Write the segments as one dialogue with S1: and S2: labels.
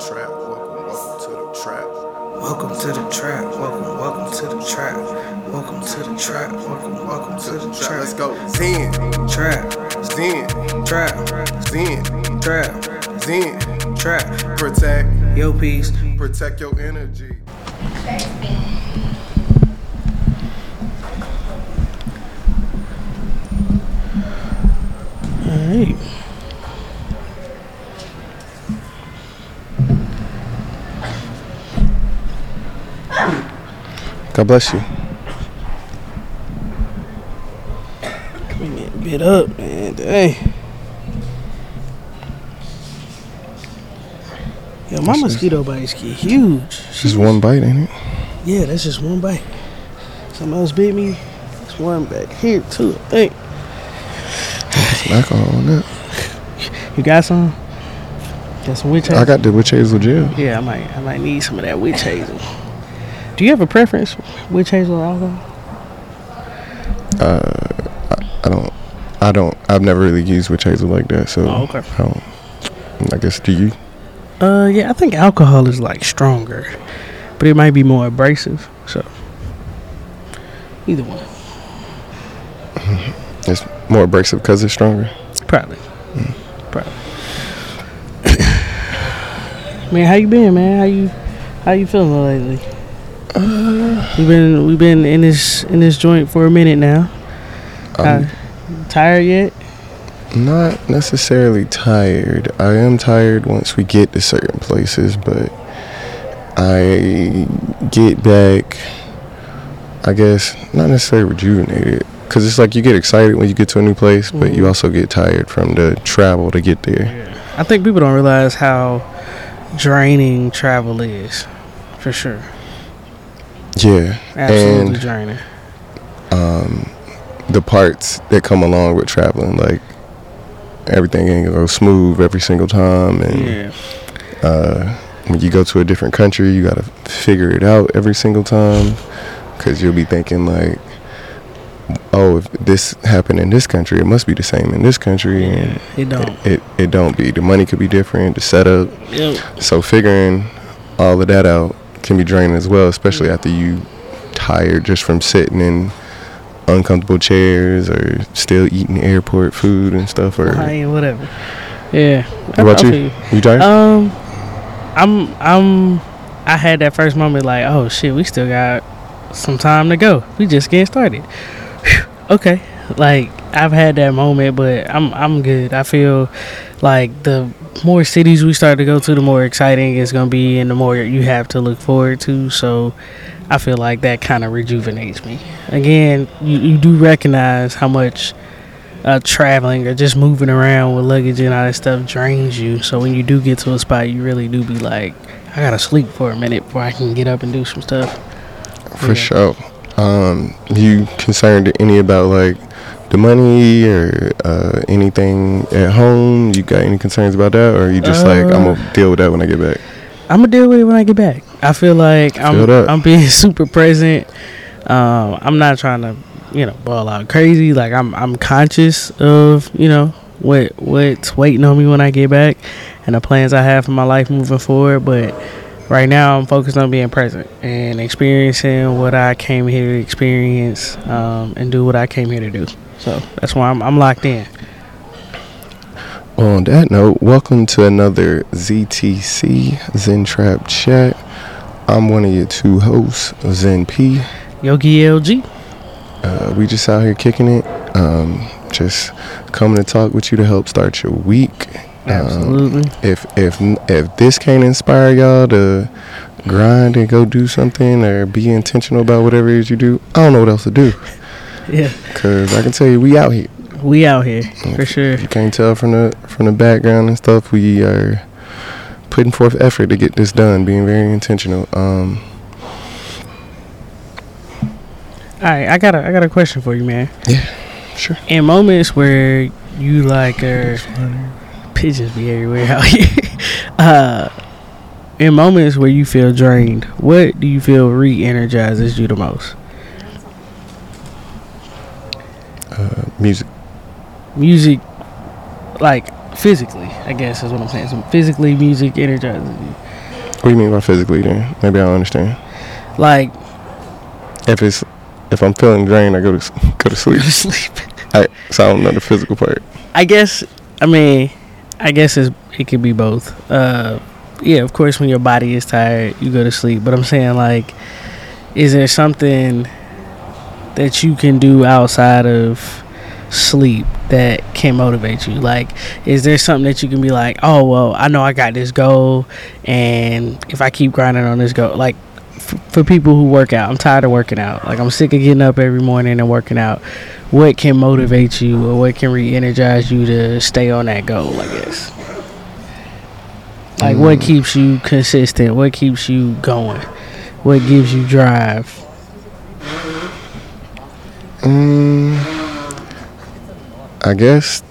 S1: trap. Welcome, welcome to the trap.
S2: Welcome to the trap. Welcome, welcome to the trap. Welcome to the trap. Welcome, welcome to the trap.
S1: Let's go. Zen,
S2: Trap,
S1: Zen,
S2: trap,
S1: Zen,
S2: trap,
S1: Zen.
S2: trap.
S1: Protect,
S2: Yo, peace.
S1: protect your energy.
S2: Alright.
S1: God bless you.
S2: Bring that bit up, man. Dang. Yo, my mosquito bites get huge.
S1: Just one bite, ain't it?
S2: Yeah, that's just one bite. Something else bit me. It's one back here too, I think.
S1: Alcohol on that.
S2: You got some? Got some witch hazel?
S1: I got the witch hazel gel.
S2: Yeah, I might I might need some of that witch hazel. Do you have a preference? Witch hazel or alcohol?
S1: I don't. I don't. I've never really used witch hazel like that. So.
S2: Oh, okay.
S1: I, don't, I guess do you?
S2: Uh yeah, I think alcohol is like stronger. But it might be more abrasive. So either one.
S1: It's more abrasive because it's stronger.
S2: Probably. Probably. man, how you been, man? How you how you feeling lately? We've been we've been in this in this joint for a minute now.
S1: I'm
S2: Uh, tired yet?
S1: not necessarily tired. I am tired once we get to certain places, but I get back. I guess not necessarily rejuvenated, because it's like you get excited when you get to a new place, but you
S2: Mhm.
S1: also get tired from the travel to get there.
S2: I think people don't realize how draining travel is. For sure.
S1: Yeah,
S2: Absolutely
S1: And-
S2: draining.
S1: um, the parts that come along with traveling, like everything ain't gonna go smooth every single time, and
S2: Yeah.
S1: uh, when you go to a different country, you gotta figure it out every single time, because you'll be thinking like, oh, if this happened in this country, it must be the same in this country, and
S2: It don't.
S1: it, it it don't be. The money could be different, the setup.
S2: Yep.
S1: So figuring all of that out can be draining as well, especially after you tired just from sitting in uncomfortable chairs or still eating airport food and stuff. Or
S2: I ain't whatever. Yeah.
S1: what about
S2: I
S1: you? You tired?
S2: Um, I'm I'm I had that first moment like, oh shit, we still got some time to go. We just getting started. Phew, okay, like I've had that moment, but I'm I'm good. I feel like the more cities we start to go to, the more exciting it's gonna be, and the more you have to look forward to. So. I feel like that kind of rejuvenates me. Again, you, you do recognize how much uh, traveling or just moving around with luggage and all that stuff drains you. So when you do get to a spot, you really do be like, I gotta sleep for a minute before I can get up and do some stuff.
S1: For
S2: yeah.
S1: sure. Um, you concerned any about like the money or uh, anything at home? You got any concerns about that, or you just like I'm
S2: Uh,
S1: gonna deal with that when I get back?
S2: I'm gonna deal with it when I get back. I feel like I'm
S1: that.
S2: I'm being super present. Um, I'm not trying to, you know, ball out crazy. Like I'm I'm conscious of you know what what's waiting on me when I get back, and the plans I have for my life moving forward. But right now, I'm focused on being present and experiencing what I came here to experience, um, and do what I came here to do. So that's why I'm I'm locked in.
S1: On that note, welcome to another ZTC Zen Trap Chat. I'm one of your two hosts, Zen P.
S2: Yogi LG.
S1: Uh, we just out here kicking it. Um, just coming to talk with you to help start your week. Um,
S2: Absolutely.
S1: if if if this can't inspire y'all to grind and go do something or be intentional about whatever it is you do, I don't know what else to do.
S2: Yeah,
S1: Cause I can tell you, we out here.
S2: we out here for sure.
S1: You can't tell from the from the background and stuff. We are putting forth effort to get this done, being very intentional. Um,
S2: All right, I got a I got a question for you, man.
S1: Yeah, sure.
S2: In moments where you like are pigeons be everywhere out here. uh, in moments where you feel drained, what do you feel re-energizes you the most?
S1: Uh, music.
S2: Music, like physically, I guess is what I'm saying. So physically, music energizes you.
S1: What do you mean by physically? Then maybe I don't understand.
S2: Like
S1: If it's if I'm feeling drained, I go to go to sleep.
S2: go to sleep.
S1: I, so I don't know the physical part.
S2: I guess. I mean, I guess it's, it could be both. Uh, yeah, of course, when your body is tired, you go to sleep. But I'm saying, like, is there something that you can do outside of sleep that can motivate you? Like, is there something that you can be like, oh, well, I know I got this goal, and if I keep grinding on this goal, like, f- for people who work out, I'm tired of working out. Like, I'm sick of getting up every morning and working out what can motivate you or what can re-energize you to stay on that goal i guess like what
S1: Mm.
S2: keeps you consistent what keeps you going what gives you drive
S1: Mm, I guess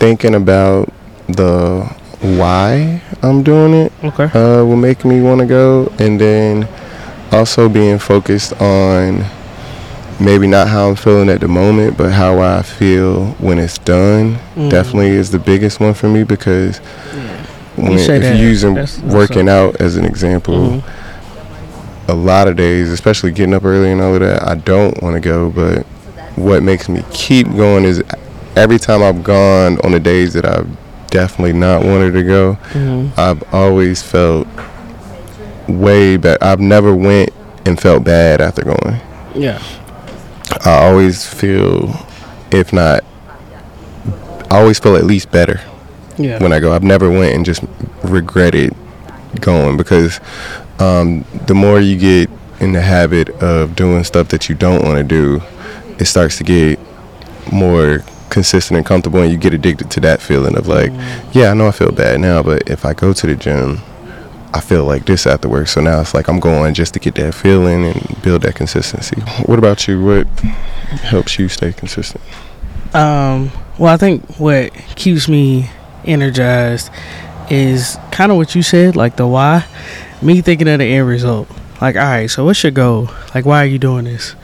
S1: thinking about the why I'm doing it
S2: okay
S1: uh, will make me want to go, and then also being focused on maybe not how I'm feeling at the moment, but how I feel when it's done.
S2: Mm.
S1: Definitely is the biggest one for me because when,
S2: say
S1: if you're using
S2: that's- that's
S1: working out as an example,
S2: Mhm.
S1: A lot of days, especially getting up early and all of that, I don't want to go. But what makes me keep going is every time I've gone on the days that I've definitely not wanted to go,
S2: Mhm.
S1: I've always felt way better. I've never went and felt bad after going.
S2: yeah
S1: I always feel, if not, I always feel at least better
S2: yeah
S1: when I go. I've never went and just regretted going because um, the more you get in the habit of doing stuff that you don't want to do, it starts to get more consistent and comfortable, and you get addicted to that feeling of like, yeah, I know I feel bad now, but if I go to the gym, I feel like this afterwards. So now it's like I'm going just to get that feeling and build that consistency. What about you? What helps you stay consistent?
S2: Um, well, I think what keeps me energized is kind of what you said, like the why. Me thinking of the end result. Like, all right, so what's your goal? Like, why are you doing this?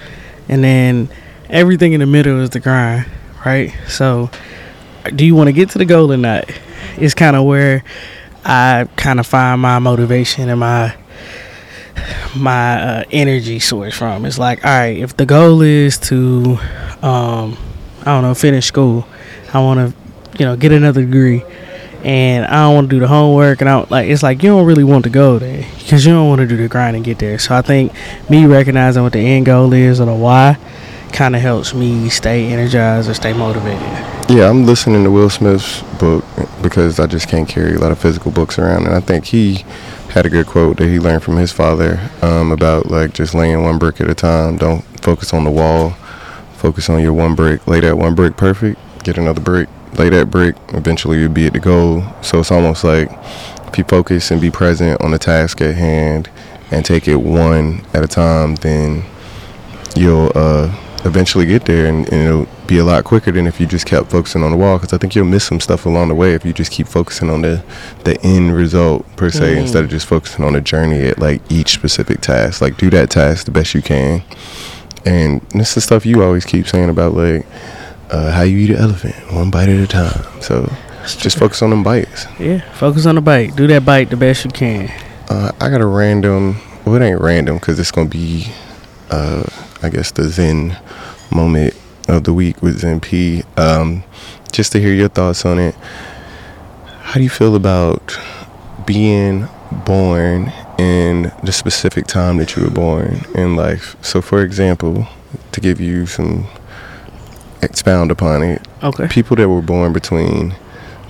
S2: And then everything in the middle is the grind, right? So, do you want to get to the goal or not? It's kind of where I kind of find my motivation and my my uh, energy source from. It's like, all right, if the goal is to, um, I don't know, finish school, I want to, you know, get another degree, and I don't want to do the homework, and I like, it's like you don't really want to go there because you don't want to do the grind and get there. So I think me recognizing what the end goal is or the why kind of helps me stay energized or stay motivated.
S1: Yeah, I'm listening to Will Smith's book because I just can't carry a lot of physical books around, and I think he had a good quote that he learned from his father um, about like just laying one brick at a time. Don't focus on the wall. Focus on your one brick. Lay that one brick perfect. Get another brick. Lay that brick. Eventually, you'll be at the goal. So it's almost like if you focus and be present on the task at hand and take it one at a time, then you'll uh, eventually get there and, and it'll be a lot quicker than if you just kept focusing on the wall because i think you'll miss some stuff along the way if you just keep focusing on the the end result per se
S2: Mm.
S1: instead of just focusing on the journey at like each specific task like do that task the best you can and this is stuff you always keep saying about like uh, how you eat an elephant one bite at a time so just focus on them bites
S2: Yeah, focus on the bite. Do that bite the best you can.
S1: uh, I got a random. Well, it ain't random because it's gonna be, uh, I guess, the Zen moment of the week with Zen P. Um, just to hear your thoughts on it. How do you feel about being born in the specific time that you were born in life? So, for example, to give you some expound upon it,
S2: Okay.
S1: people that were born between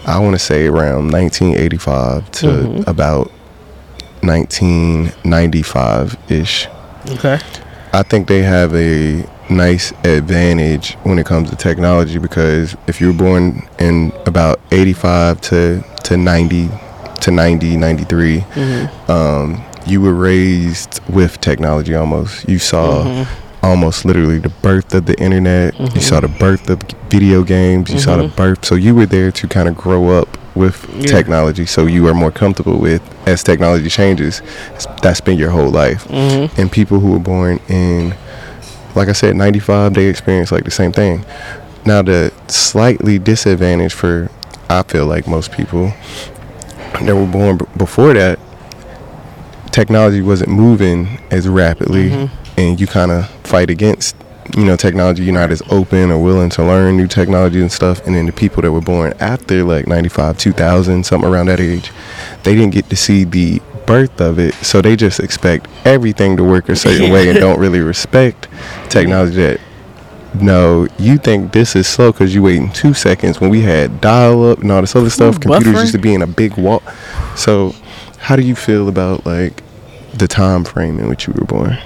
S1: I want to say around 1985 to
S2: Mhm.
S1: about 1995 ish.
S2: Okay.
S1: I think they have a nice advantage when it comes to technology because if you were born in about 85 to to 90 to 90 93
S2: Mm-hmm.
S1: um, you were raised with technology almost you saw
S2: Mhm.
S1: Almost literally the birth of the internet. You
S2: Mhm.
S1: saw the birth of video games. You saw the
S2: Mhm.
S1: birth. So you were there to kind of grow up with
S2: Yeah.
S1: technology. So you are more comfortable with as technology changes. That's been your whole life.
S2: Mm-hmm.
S1: And people who were born in, like I said, 95, they experience like the same thing. Now the slightly disadvantage for, I feel like most people that were born b- before that, technology wasn't moving as rapidly,
S2: Mhm.
S1: And you kind of fight against you know technology. You're not as open or willing to learn new technology and stuff. And then the people that were born after like 95, 2000, something around that age, they didn't get to see the birth of it, so they just expect everything to work a certain way and don't really respect technology that no, you think this is slow because you waiting two seconds when we had dial up and all this other stuff. Computers used to be in a big wall. So, how do you feel about like the time frame in which you were born?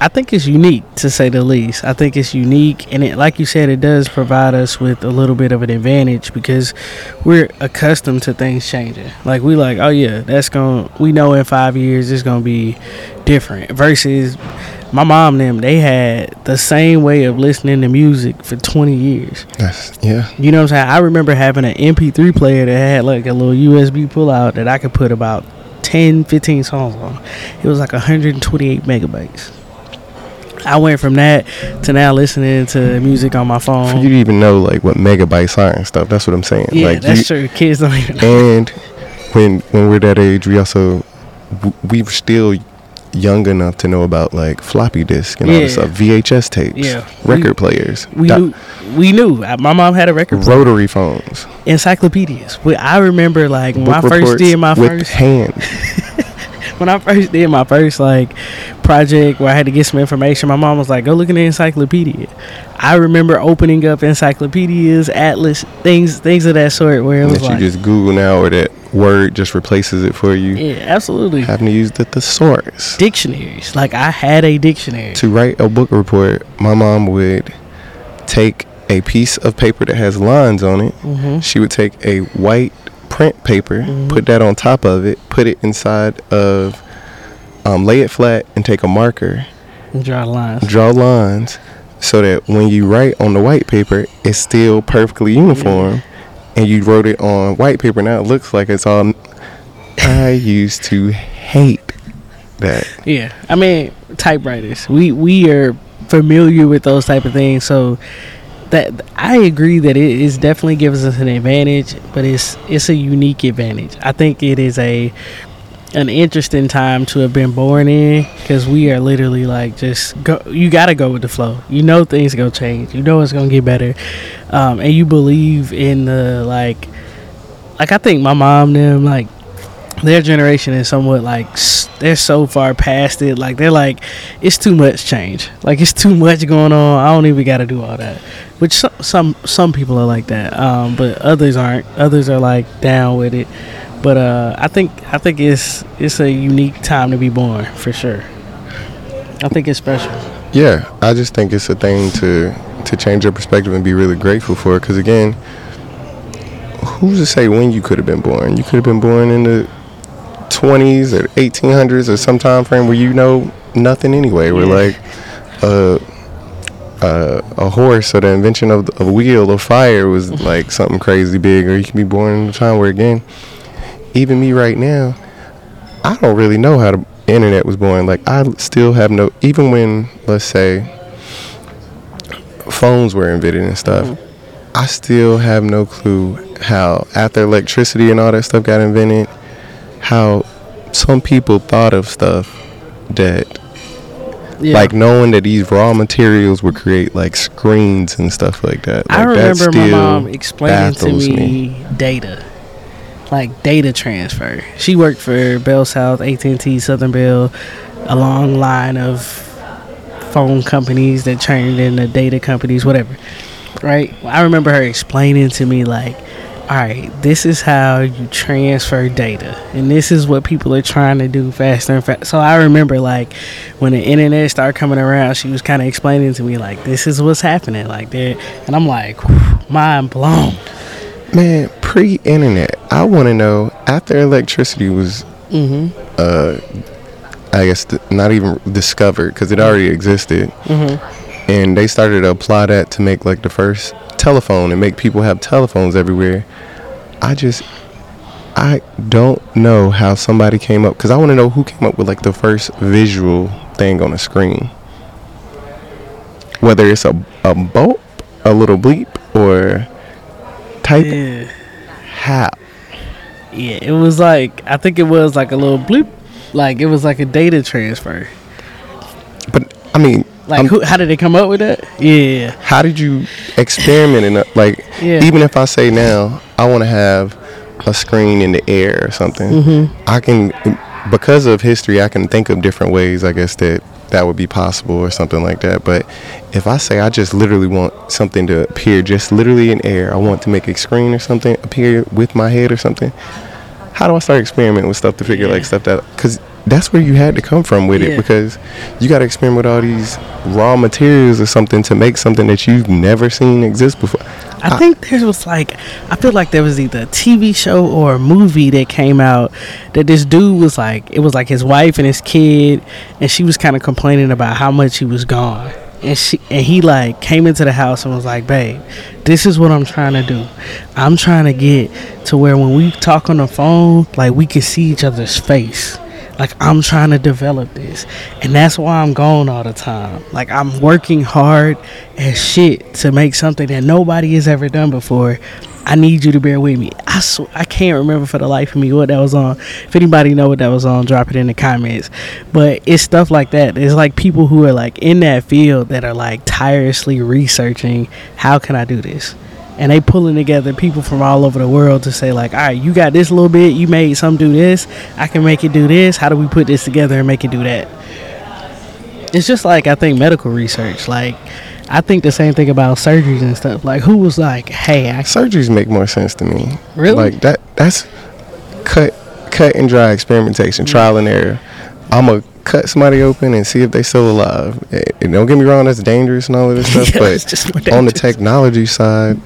S2: I think it's unique to say the least. I think it's unique, and it, like you said, it does provide us with a little bit of an advantage because we're accustomed to things changing. Like we like, oh yeah, that's going. to We know in five years it's gonna be different. Versus my mom and them, they had the same way of listening to music for twenty years.
S1: That's yeah.
S2: You know what I'm saying? I remember having an MP3 player that had like a little USB pull out that I could put about 10, 15 songs on. It was like 128 megabytes. I went from that to now listening to music on my phone.
S1: For you to even know like what megabytes are and stuff, that's what I'm saying.
S2: Yeah,
S1: like
S2: that's
S1: you,
S2: true. Kids don't even know.
S1: and when when we're that age, we also we were still young enough to know about like floppy disk and all this stuff, VHS tapes,
S2: Yeah.
S1: record
S2: We-
S1: players,
S2: We
S1: di-
S2: knew. We knew. My mom had a record player.
S1: rotary phones,
S2: encyclopedias. I remember like when I first did my
S1: with
S2: first
S1: hands.
S2: when I first did my first like project where I had to get some information, my mom was like, "Go look in the encyclopedia." I remember opening up encyclopedias, atlas, things, things of that sort, where it was
S1: that
S2: like,
S1: you just Google now, or that Word just replaces it for you.
S2: yeah, absolutely.
S1: Having to use the thesaurus
S2: Dictionaries, like I had a dictionary.
S1: to write a book report. My mom would take a piece of paper that has lines on it.
S2: hmm
S1: She would take a white print paper,
S2: Mhm.
S1: put that on top of it, put it inside of, um, lay it flat, and take a marker,
S2: Draw lines.
S1: draw lines, so that when you write on the white paper, it's still perfectly uniform. And you wrote it on white paper. Now it looks like it's all. I used to hate that.
S2: Yeah, I mean typewriters. We we are familiar with those type of things, so that I agree that it is definitely gives us an advantage, but it's it's a unique advantage. I think it is a an interesting time to have been born in because we are literally like just go. You got to go with the flow. You know things gonna change. You know it's gonna get better, um, and you believe in the like. Like I think my mom them like their generation is somewhat like they're so far past it. Like they're like, it's too much change. Like it's too much going on. I don't even got to do all that. Which some some some people are like that, um, but others aren't. Others are like down with it. But uh, I think I think it's it's a unique time to be born for sure. I think it's special.
S1: Yeah, I just think it's a thing to to change your perspective and be really grateful for. Because again, who's to say when you could have been born? You could have been born in the 20s or 1800s or some time frame where you know nothing anyway. Where
S2: Yeah.
S1: like uh, uh, a horse or the invention of the- a wheel or fire was like something crazy big. Or you can be born in a time where again, even me right now, I don't really know how the internet was born. Like I still have no. Even when let's say phones were invented and stuff, I still have no clue how after electricity and all that stuff got invented, how some people thought of stuff that
S2: Yeah.
S1: like knowing that these raw materials would create like screens and stuff like that. Like
S2: I remember my mom explaining to
S1: baffles
S2: me, data, like data transfer. She worked for Bell South, AT and T, Southern Bell, a long line of phone companies that turned into data companies, whatever. Right? I remember her explaining to me like, all right, this is how you transfer data, and this is what people are trying to do faster and faster. So I remember like when the internet started coming around, she was kind of explaining to me like, this is what's happening, like that, and I'm like, mind blown.
S1: Man, pre-internet, I want to know after electricity was,
S2: Mm-hmm.
S1: uh, I guess th- not even discovered because it already existed,
S2: Mm-hmm.
S1: And they started to apply that to make like the first telephone and make people have telephones everywhere. I just, I don't know how somebody came up because I want to know who came up with like the first visual thing on a screen. Whether it's a a bolt, a little bleep, or type
S2: Yeah.
S1: how.
S2: Yeah, it was like I think it was like a little bloop, Like it was like a data transfer.
S1: But I mean,
S2: Like who, how did they come up with that? Yeah.
S1: how did you experiment in a, like
S2: Yeah.
S1: even if I say now I want to have a screen in the air or something,
S2: Mm-hmm.
S1: I can because of history I can think of different ways I guess that that would be possible or something like that. But if I say I just literally want something to appear just literally in air, I want to make a screen or something appear with my head or something. How do I start experimenting with stuff to figure
S2: Yeah.
S1: like stuff that because that's where you had to come from with
S2: Yeah.
S1: it because you got to experiment with all these raw materials or something to make something that you've never seen exist before.
S2: I think there was like I feel like there was either a TV show or a movie that came out that this dude was like it was like his wife and his kid and she was kind of complaining about how much he was gone. And she and he like came into the house and was like, "Babe, this is what I'm trying to do. I'm trying to get to where when we talk on the phone, like we can see each other's face." Like I'm trying to develop this, and that's why I'm gone all the time. Like I'm working hard as shit to make something that nobody has ever done before. I need you to bear with me. I sw- I can't remember for the life of me what that was on. If anybody know what that was on, drop it in the comments. But it's stuff like that. It's like people who are like in that field that are like tirelessly researching how can I do this and they pulling together people from all over the world to say like all right you got this little bit you made some do this i can make it do this how do we put this together and make it do that it's just like i think medical research like i think the same thing about surgeries and stuff like who was like hey i
S1: surgeries make more sense to me.
S2: Really?
S1: Like that that's cut cut and dry experimentation,
S2: Mm.
S1: trial and error. I'm gonna cut somebody open and see if they still alive. And don't get me wrong, that's dangerous and all of this stuff.
S2: Yeah, it's
S1: but on the technology side,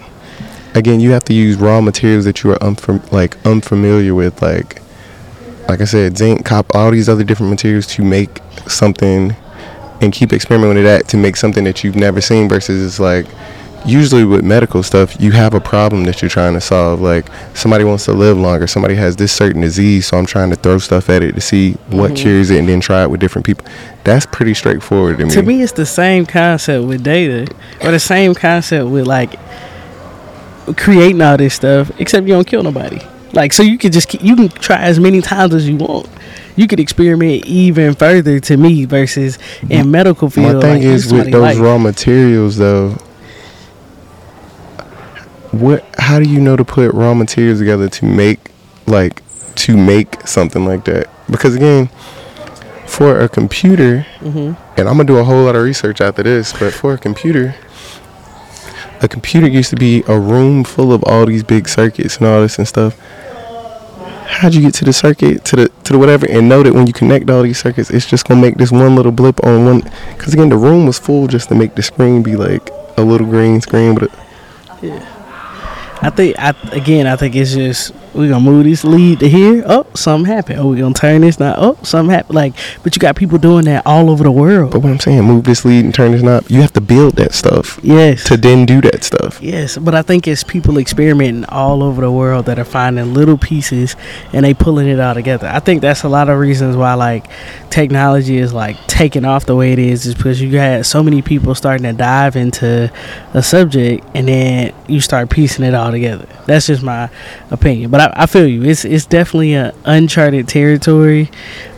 S1: again, you have to use raw materials that you are unfam- like unfamiliar with, like like I said, zinc, copper, all these other different materials to make something and keep experimenting with that to make something that you've never seen versus it's like usually with medical stuff you have a problem that you're trying to solve. Like somebody wants to live longer. Somebody has this certain disease so i'm trying to throw stuff at it to see what mm-hmm. cures it and then try it with different people. That's pretty straightforward to me,
S2: to me it's the same concept with data or the same concept with like creating all this stuff except you don't kill nobody. Like so you can just keep, you can try as many times as you want. You could experiment even further to me versus in medical field
S1: my thing
S2: like,
S1: is with those raw materials though what how do you know to put raw materials together to make like to make something like that? Because again for a computer
S2: Mhm.
S1: and i'm gonna do a whole lot of research after this but for a computer a computer used to be a room full of all these big circuits and all this and stuff. How'd you get to the circuit to the to the whatever and know that when you connect all these circuits it's just gonna make this one little blip on one because again the room was full just to make the screen be like a little green screen but
S2: I think I again I think it's just we gonna move this lead to here. Oh, something happened. Oh, we're gonna turn this now. Oh, something happened. Like, but you got people doing that all over the world.
S1: but what i'm saying move this lead and turn this knob you have to build that stuff
S2: Yes.
S1: to then do that stuff
S2: Yes, but I think it's people experimenting all over the world that are finding little pieces and they pulling it all together. I think that's a lot of reasons why like technology is like taking off the way it is, is because you had so many people starting to dive into a subject and then you start piecing it all together. That's just my opinion, but I, I feel you. It's it's definitely an uncharted territory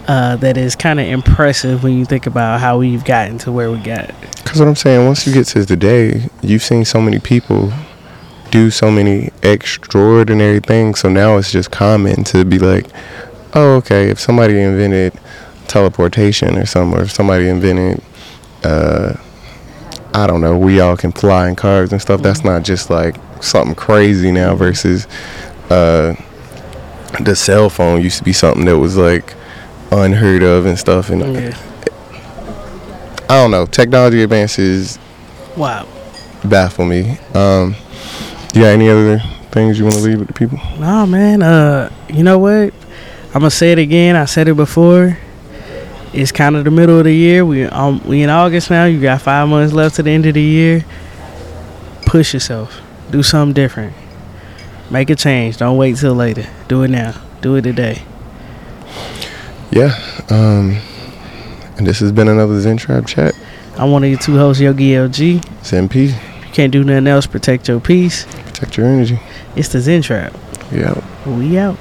S2: uh, that is kind of impressive when you think about how we've gotten to where we got.
S1: Because what I'm saying, once you get to today, you've seen so many people do so many extraordinary things. So now it's just common to be like, oh, okay, if somebody invented teleportation or something, or if somebody invented, uh, I don't know, we all can fly in cars and stuff. That's not just like something crazy now versus uh, the cell phone used to be something that was like unheard of and stuff. And
S2: Yeah.
S1: I don't know, technology advances
S2: Wow.
S1: baffle me. Um, you got any other things you want to leave with the people?
S2: No, man. Uh, you know what? I'm gonna say it again. I said it before. It's kind of the middle of the year. We um we in August now. You got five months left to the end of the year. Push yourself. Do something different. Make a change. Don't wait till later. Do it now. Do it today.
S1: Yeah. Um, and this has been another Zen Trap chat.
S2: I'm one of your two hosts, Yogi LG.
S1: It's MP.
S2: You can't do nothing else. Protect your peace.
S1: Protect your energy.
S2: It's the Zen Trap.
S1: Yeah.
S2: We out.